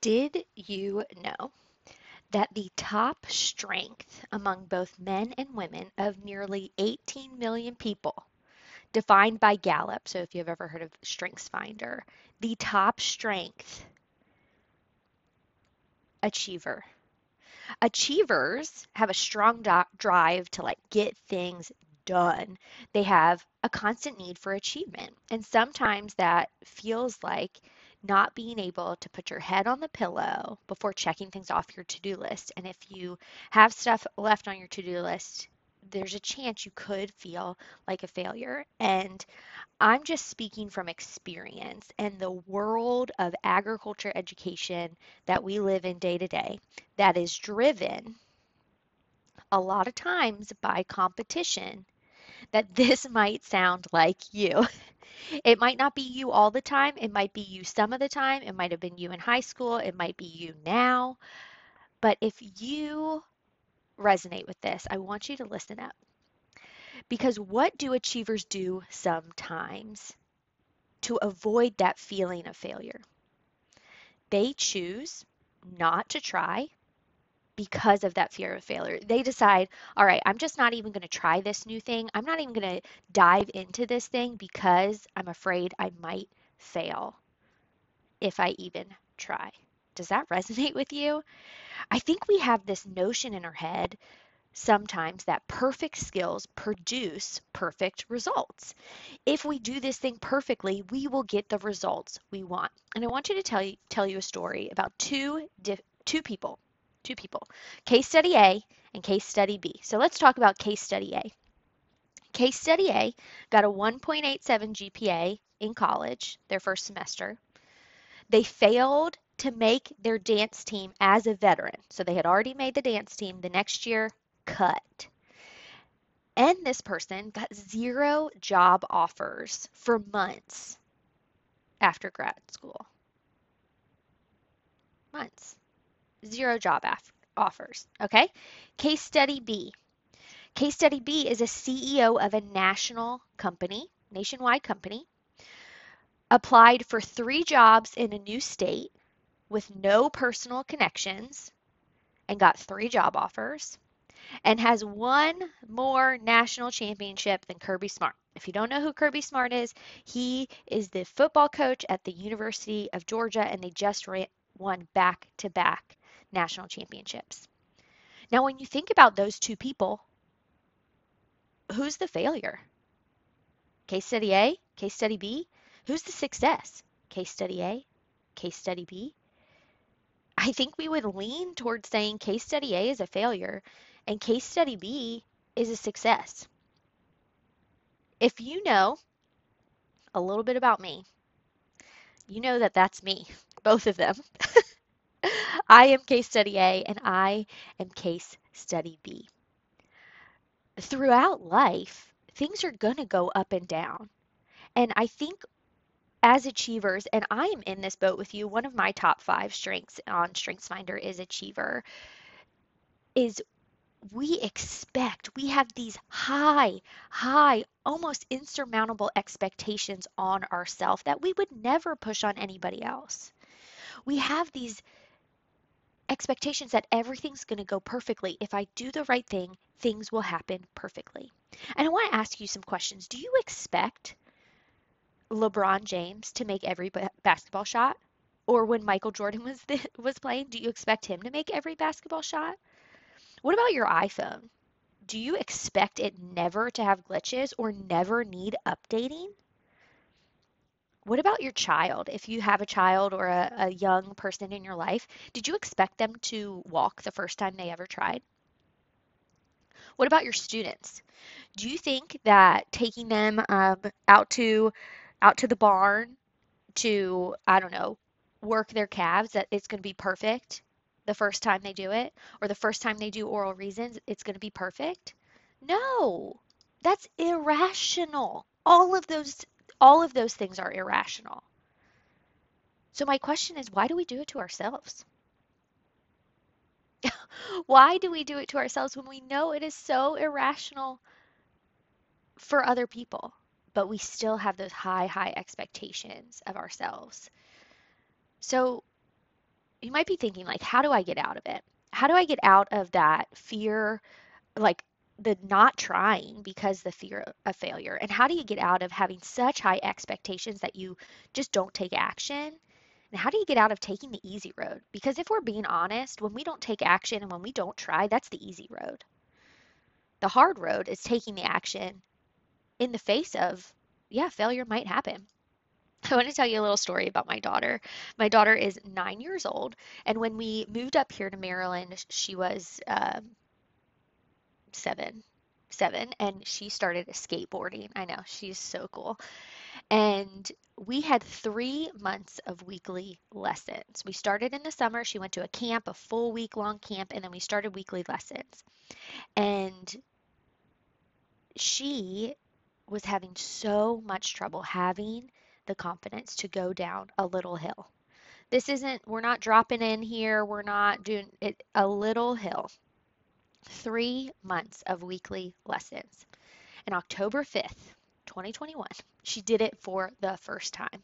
Did you know that the top strength among both men and women of nearly 18 million people, defined by Gallup, so if you've ever heard of StrengthsFinder, the top strength, achiever. Achievers have a strong do- drive to like get things done. They have a constant need for achievement. And sometimes that feels like not being able to put your head on the pillow before checking things off your to do list. And if you have stuff left on your to do list, there's a chance you could feel like a failure. And I'm just speaking from experience and the world of agriculture education that we live in day to day that is driven a lot of times by competition that this might sound like you. It might not be you all the time. It might be you some of the time. It might have been you in high school. It might be you now. But if you resonate with this, I want you to listen up. Because what do achievers do sometimes to avoid that feeling of failure? They choose not to try because of that fear of failure. They decide, all right, I'm just not even going to try this new thing. I'm not even going to dive into this thing because I'm afraid I might fail if I even try. Does that resonate with you? I think we have this notion in our head sometimes that perfect skills produce perfect results. If we do this thing perfectly, we will get the results we want. And I want you to tell you tell you a story about two two people two people, case study A and case study B. So let's talk about case study A. Case study A got a 1.87 GPA in college, their first semester. They failed to make their dance team as a veteran. So they had already made the dance team. The next year, cut. And this person got zero job offers for months after grad school. Months zero job offers. Okay. Case study B. Case study B is a CEO of a national company, nationwide company, applied for three jobs in a new state with no personal connections and got three job offers and has one more national championship than Kirby Smart. If you don't know who Kirby Smart is, he is the football coach at the University of Georgia and they just won back to back national championships. Now, when you think about those two people, who's the failure? Case study A, case study B? Who's the success? Case study A, case study B? I think we would lean towards saying case study A is a failure and case study B is a success. If you know a little bit about me, you know that that's me, both of them. I am case study A and I am case study B. Throughout life, things are going to go up and down. And I think as achievers, and I am in this boat with you, one of my top five strengths on StrengthsFinder is achiever, is we expect, we have these high, high, almost insurmountable expectations on ourselves that we would never push on anybody else. We have these expectations that everything's going to go perfectly. If I do the right thing, things will happen perfectly. And I want to ask you some questions. Do you expect LeBron James to make every basketball shot? Or when Michael Jordan was was playing, do you expect him to make every basketball shot? What about your iPhone? Do you expect it never to have glitches or never need updating? What about your child? If you have a child or a, a young person in your life, did you expect them to walk the first time they ever tried? What about your students? Do you think that taking them um, out to out to the barn to I don't know work their calves that it's going to be perfect the first time they do it or the first time they do oral reasons it's going to be perfect? No, that's irrational. All of those all of those things are irrational. So my question is, why do we do it to ourselves? why do we do it to ourselves when we know it is so irrational for other people, but we still have those high, high expectations of ourselves? So you might be thinking like, how do I get out of it? How do I get out of that fear, like the not trying because the fear of failure? And how do you get out of having such high expectations that you just don't take action? And how do you get out of taking the easy road? Because if we're being honest, when we don't take action and when we don't try, that's the easy road. The hard road is taking the action in the face of, yeah, failure might happen. I want to tell you a little story about my daughter. My daughter is nine years old, and when we moved up here to Maryland, she was um, seven, seven, and she started skateboarding. I know she's so cool, and we had three months of weekly lessons. We started in the summer. She went to a camp, a full week long camp, and then we started weekly lessons. And she was having so much trouble having the confidence to go down a little hill. This isn't, we're not dropping in here, we're not doing it, a little hill. Three months of weekly lessons. And October 5th, 2021, she did it for the first time.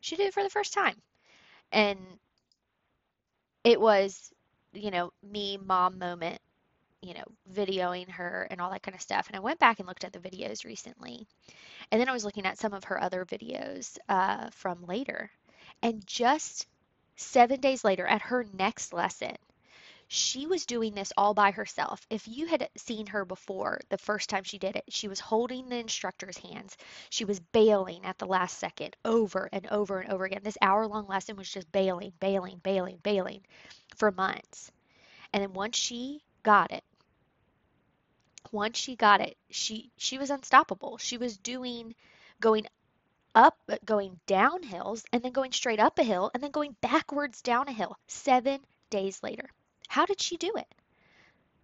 She did it for the first time. And it was, you know, me, mom moment, you know, videoing her and all that kind of stuff. And I went back and looked at the videos recently. And then I was looking at some of her other videos uh, from later. And just seven days later, at her next lesson, she was doing this all by herself. If you had seen her before, the first time she did it, she was holding the instructor's hands. She was bailing at the last second over and over and over again. This hour long lesson was just bailing, bailing, bailing, bailing for months. And then once she got it, once she got it, she she was unstoppable. She was doing going up going down hills and then going straight up a hill and then going backwards down a hill 7 days later. How did she do it?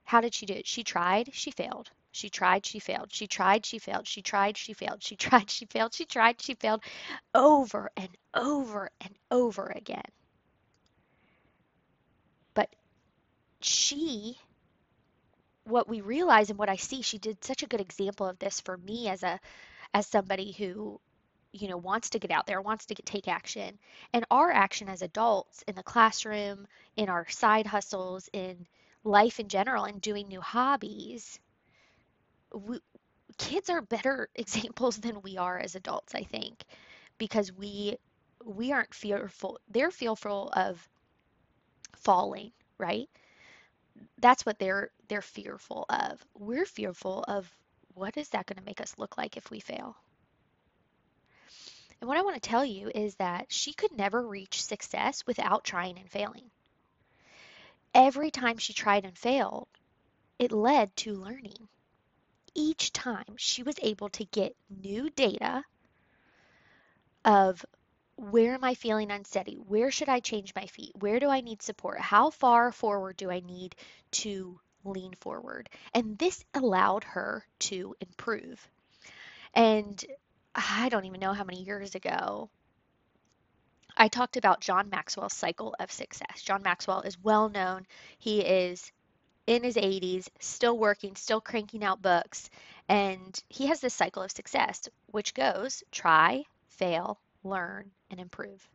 How did she do it? She tried, she failed. She tried, she failed. She tried, she failed. She tried, she failed. She tried, she failed. She tried, she failed over and over and over again. But she what we realize and what I see, she did such a good example of this for me as a as somebody who you know wants to get out there wants to get, take action and our action as adults in the classroom in our side hustles in life in general and doing new hobbies we, kids are better examples than we are as adults i think because we we aren't fearful they're fearful of falling right that's what they're they're fearful of. We're fearful of what is that going to make us look like if we fail? And what I want to tell you is that she could never reach success without trying and failing. Every time she tried and failed, it led to learning. Each time she was able to get new data of where am I feeling unsteady? Where should I change my feet? Where do I need support? How far forward do I need to lean forward? And this allowed her to improve. And I don't even know how many years ago I talked about John Maxwell's cycle of success. John Maxwell is well known. He is in his 80s, still working, still cranking out books, and he has this cycle of success, which goes try, fail, learn, and improve.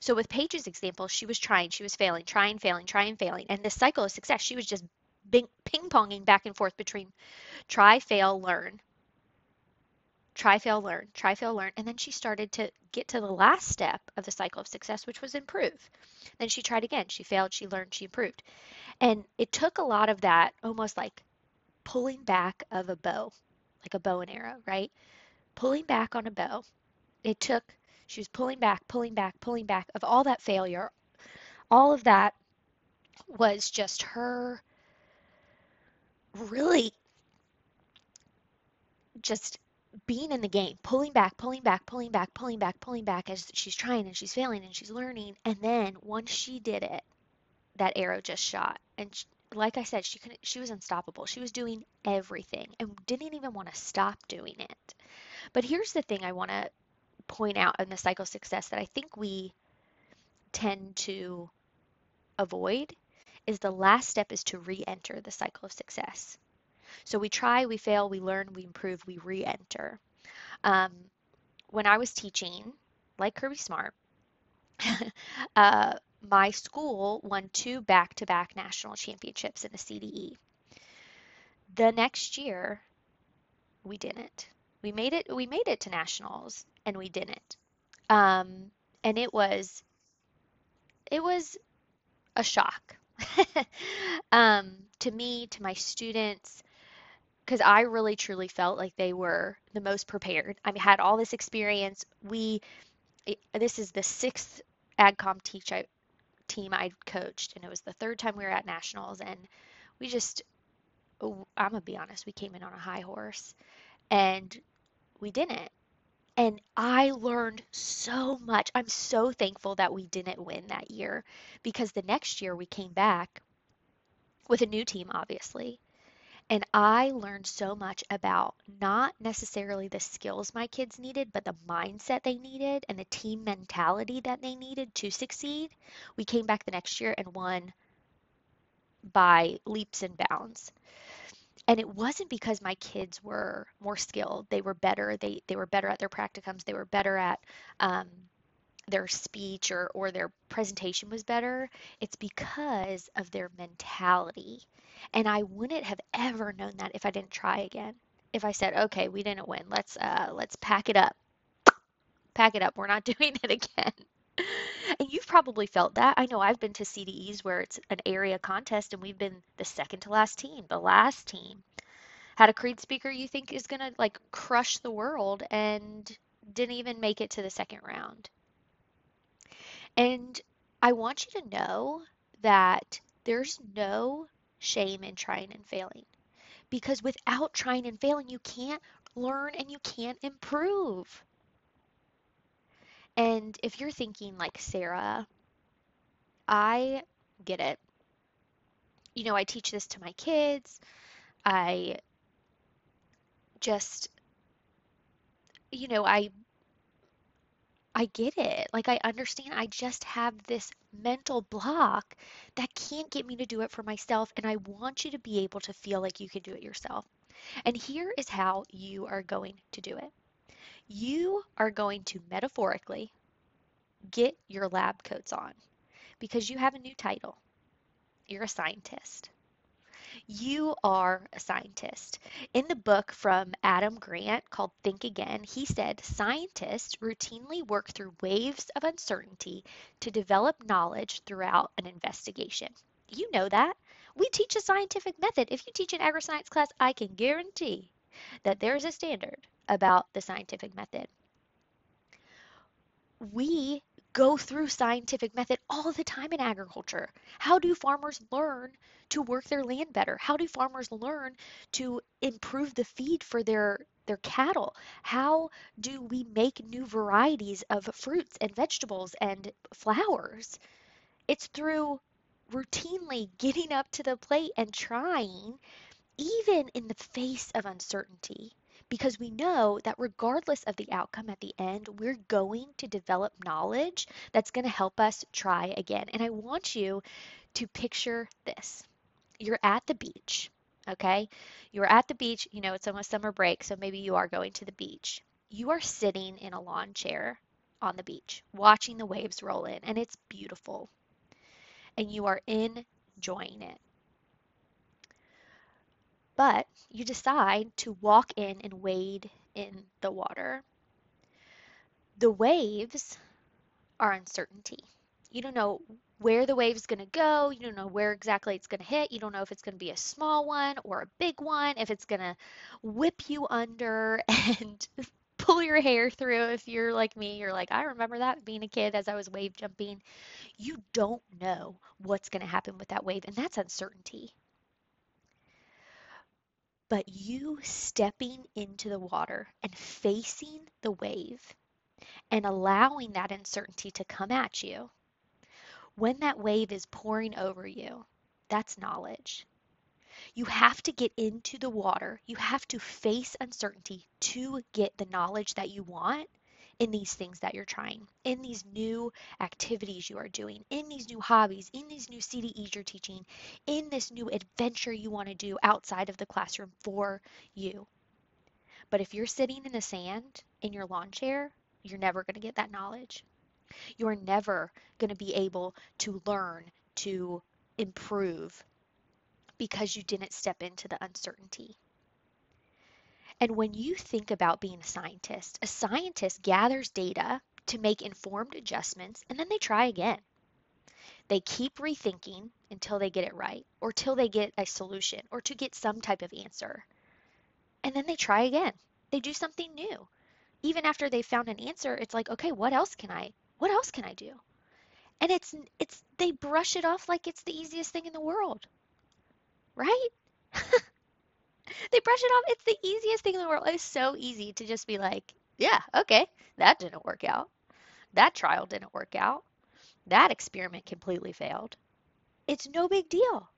So with Paige's example, she was trying, she was failing, trying, failing, trying, failing. And this cycle of success, she was just ping-ponging back and forth between try, fail, learn, try, fail, learn, try, fail, learn. And then she started to get to the last step of the cycle of success, which was improve. Then she tried again. She failed, she learned, she improved. And it took a lot of that almost like pulling back of a bow, like a bow and arrow, right? Pulling back on a bow. It took she was pulling back, pulling back, pulling back of all that failure. All of that was just her really just being in the game, pulling back, pulling back, pulling back, pulling back, pulling back as she's trying and she's failing and she's learning. And then once she did it, that arrow just shot. And she, like I said, she couldn't, she was unstoppable. She was doing everything and didn't even want to stop doing it. But here's the thing I want to point out in the cycle of success that I think we tend to avoid is the last step is to re-enter the cycle of success. So we try, we fail, we learn, we improve, we re-enter. Um, when I was teaching, like Kirby Smart, uh, my school won two back-to-back national championships in the CDE. The next year, we didn't. We made it we made it to nationals and we didn't. Um, and it was it was a shock um, to me, to my students, because I really truly felt like they were the most prepared. I mean, had all this experience. We, it, this is the sixth AgCom teach I, team I coached, and it was the third time we were at nationals, and we just, I'm gonna be honest, we came in on a high horse, and we didn't. And I learned so much. I'm so thankful that we didn't win that year because the next year we came back with a new team, obviously. And I learned so much about not necessarily the skills my kids needed, but the mindset they needed and the team mentality that they needed to succeed. We came back the next year and won by leaps and bounds. And it wasn't because my kids were more skilled. They were better. They they were better at their practicums. They were better at um, their speech or or their presentation was better. It's because of their mentality. And I wouldn't have ever known that if I didn't try again. If I said, "Okay, we didn't win. Let's uh, let's pack it up. Pack it up. We're not doing it again." And you've probably felt that. I know I've been to CDEs where it's an area contest and we've been the second to last team, the last team. Had a creed speaker you think is going to like crush the world and didn't even make it to the second round. And I want you to know that there's no shame in trying and failing because without trying and failing, you can't learn and you can't improve. And if you're thinking like Sarah, I get it. You know, I teach this to my kids. I just, you know, I I get it. Like I understand I just have this mental block that can't get me to do it for myself and I want you to be able to feel like you can do it yourself. And here is how you are going to do it. You are going to metaphorically get your lab coats on because you have a new title. You're a scientist. You are a scientist. In the book from Adam Grant called Think Again, he said scientists routinely work through waves of uncertainty to develop knowledge throughout an investigation. You know that. We teach a scientific method. If you teach an agri-science class, I can guarantee that there's a standard about the scientific method. We go through scientific method all the time in agriculture. How do farmers learn to work their land better? How do farmers learn to improve the feed for their their cattle? How do we make new varieties of fruits and vegetables and flowers? It's through routinely getting up to the plate and trying even in the face of uncertainty because we know that regardless of the outcome at the end, we're going to develop knowledge that's going to help us try again. And I want you to picture this. You're at the beach, okay? You're at the beach, you know, it's almost summer break, so maybe you are going to the beach. You are sitting in a lawn chair on the beach, watching the waves roll in, and it's beautiful. And you are enjoying it but you decide to walk in and wade in the water. The waves are uncertainty. You don't know where the wave is going to go. You don't know where exactly it's going to hit. You don't know if it's going to be a small one or a big one, if it's going to whip you under and pull your hair through. If you're like me, you're like, I remember that being a kid as I was wave jumping. You don't know what's going to happen with that wave, and that's uncertainty but you stepping into the water and facing the wave and allowing that uncertainty to come at you, when that wave is pouring over you, that's knowledge. You have to get into the water. You have to face uncertainty to get the knowledge that you want in these things that you're trying, in these new activities you are doing, in these new hobbies, in these new CDEs you're teaching, in this new adventure you want to do outside of the classroom for you. But if you're sitting in the sand in your lawn chair, you're never going to get that knowledge. You're never going to be able to learn to improve because you didn't step into the uncertainty. And when you think about being a scientist, a scientist gathers data to make informed adjustments and then they try again. They keep rethinking until they get it right, or till they get a solution, or to get some type of answer. And then they try again. They do something new. Even after they found an answer, it's like, okay, what else can I what else can I do? And it's it's they brush it off like it's the easiest thing in the world. Right? they brush it off. It's the easiest thing in the world. It's so easy to just be like, yeah, okay, that didn't work out. That trial didn't work out. That experiment completely failed. It's no big deal.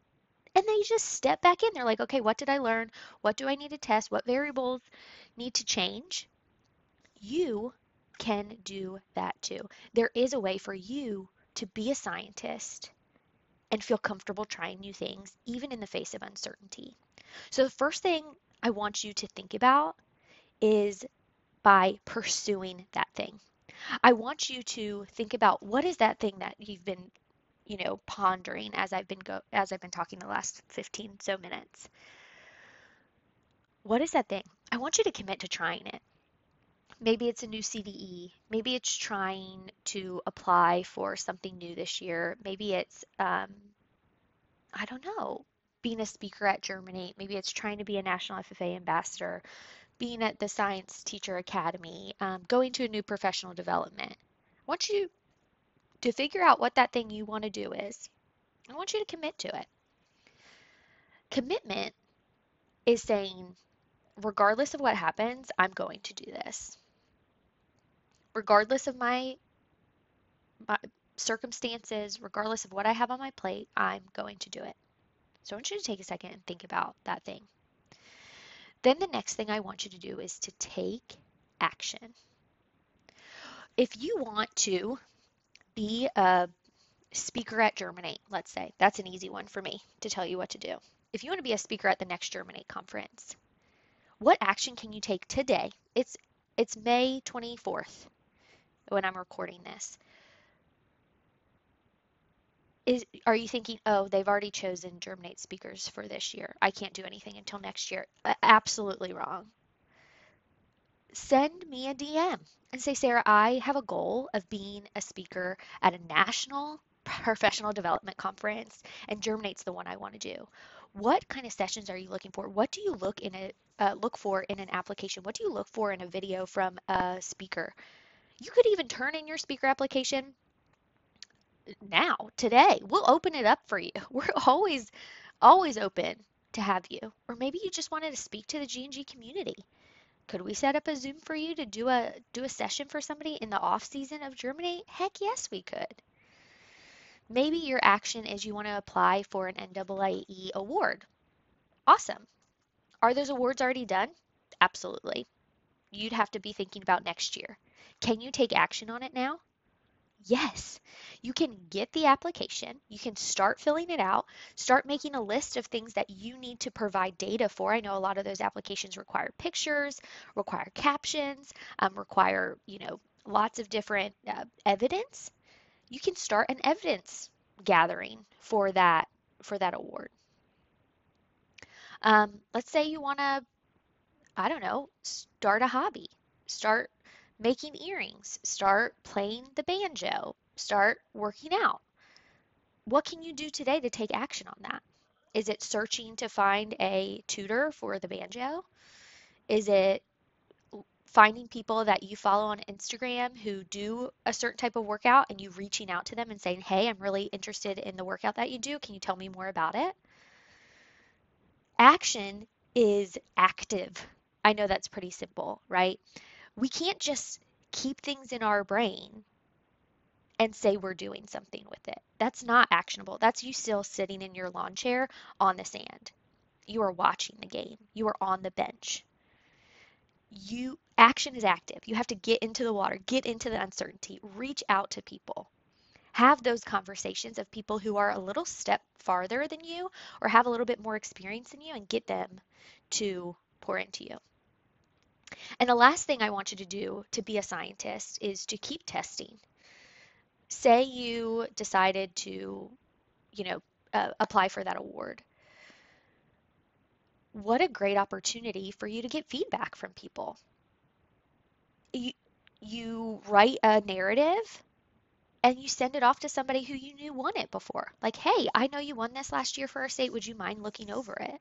And they just step back in. They're like, okay, what did I learn? What do I need to test? What variables need to change? You can do that too. There is a way for you to be a scientist and feel comfortable trying new things, even in the face of uncertainty. So, the first thing I want you to think about is by pursuing that thing. I want you to think about what is that thing that you've been, you know, pondering as I've been go as I've been talking the last 15 so minutes. What is that thing? I want you to commit to trying it. Maybe it's a new CDE. Maybe it's trying to apply for something new this year. Maybe it's, um, I don't know, being a speaker at Germinate. Maybe it's trying to be a National FFA ambassador being at the Science Teacher Academy, um, going to a new professional development. I want you to figure out what that thing you want to do is. I want you to commit to it. Commitment is saying, regardless of what happens, I'm going to do this. Regardless of my, my circumstances, regardless of what I have on my plate, I'm going to do it. So I want you to take a second and think about that thing. Then the next thing I want you to do is to take action. If you want to be a speaker at Germinate, let's say, that's an easy one for me to tell you what to do. If you want to be a speaker at the next Germinate conference, what action can you take today? It's it's May 24th when I'm recording this is are you thinking oh they've already chosen germinate speakers for this year. I can't do anything until next year. Absolutely wrong. Send me a dm and say sarah i have a goal of being a speaker at a national professional development conference and germinate's the one i want to do. What kind of sessions are you looking for? What do you look in a uh, look for in an application? What do you look for in a video from a speaker? You could even turn in your speaker application now, today. We'll open it up for you. We're always, always open to have you. Or maybe you just wanted to speak to the G&G community. Could we set up a Zoom for you to do a do a session for somebody in the off season of Germinate? Heck yes, we could. Maybe your action is you want to apply for an NAAE award. Awesome. Are those awards already done? Absolutely. You'd have to be thinking about next year. Can you take action on it now? Yes, you can get the application, you can start filling it out, start making a list of things that you need to provide data for. I know a lot of those applications require pictures, require captions, um, require, you know, lots of different uh, evidence. You can start an evidence gathering for that for that award. Um, let's say you want to, I don't know, start a hobby, start making earrings, start playing the banjo, start working out. What can you do today to take action on that? Is it searching to find a tutor for the banjo? Is it finding people that you follow on Instagram who do a certain type of workout and you reaching out to them and saying, Hey, I'm really interested in the workout that you do. Can you tell me more about it? Action is active. I know that's pretty simple, right? We can't just keep things in our brain and say we're doing something with it. That's not actionable. That's you still sitting in your lawn chair on the sand. You are watching the game. You are on the bench. You action is active. You have to get into the water, get into the uncertainty, reach out to people. Have those conversations of people who are a little step farther than you or have a little bit more experience than you and get them to pour into you. And the last thing I want you to do to be a scientist is to keep testing. say you decided to, you know, uh, apply for that award. What a great opportunity for you to get feedback from people. You, you write a narrative and you send it off to somebody who you knew won it before. Like, hey, I know you won this last year for our state. Would you mind looking over it?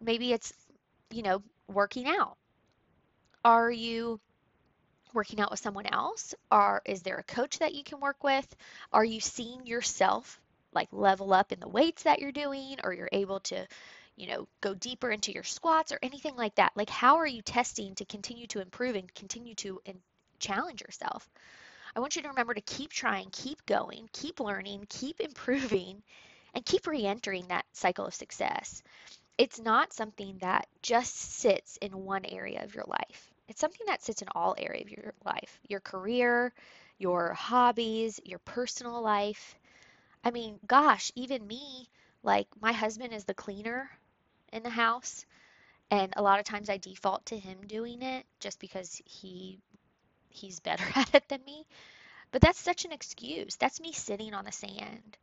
Maybe it's, you know, working out. Are you working out with someone else? Or is there a coach that you can work with? Are you seeing yourself like level up in the weights that you're doing or you're able to, you know, go deeper into your squats or anything like that? Like how are you testing to continue to improve and continue to in- challenge yourself? I want you to remember to keep trying, keep going, keep learning, keep improving, and keep re entering that cycle of success. It's not something that just sits in one area of your life. It's something that sits in all areas of your life your career, your hobbies, your personal life. I mean, gosh, even me, like my husband is the cleaner in the house, and a lot of times I default to him doing it just because he he's better at it than me. But that's such an excuse. That's me sitting on the sand.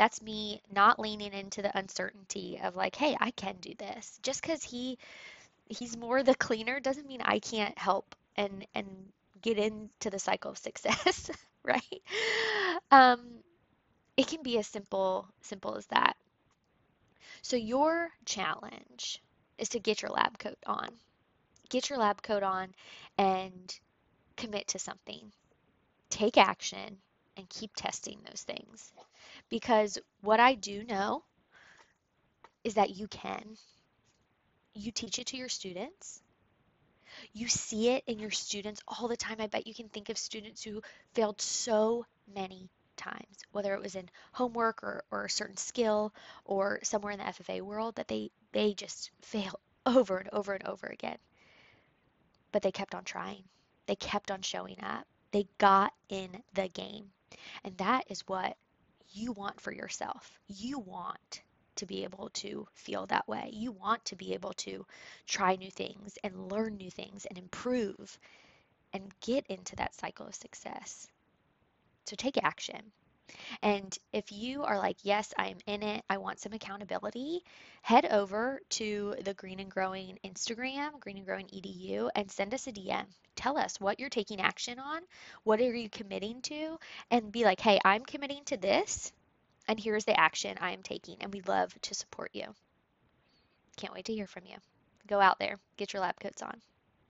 That's me not leaning into the uncertainty of like, hey, I can do this. Just because he he's more the cleaner doesn't mean I can't help and and get into the cycle of success, right? Um, it can be as simple simple as that. So your challenge is to get your lab coat on. Get your lab coat on and commit to something. Take action and keep testing those things. Because what I do know is that you can you teach it to your students. You see it in your students all the time. I bet you can think of students who failed so many times, whether it was in homework or, or a certain skill or somewhere in the FFA world that they, they just fail over and over and over again. But they kept on trying. They kept on showing up. They got in the game. And that is what you want for yourself. You want to be able to feel that way. You want to be able to try new things and learn new things and improve and get into that cycle of success. So take action. And if you are like, yes, I'm in it, I want some accountability, head over to the Green and Growing Instagram, Green and Growing EDU, and send us a DM. Tell us what you're taking action on, what are you committing to, and be like, hey, I'm committing to this and here's the action I am taking, and we love to support you. Can't wait to hear from you. Go out there, get your lab coats on.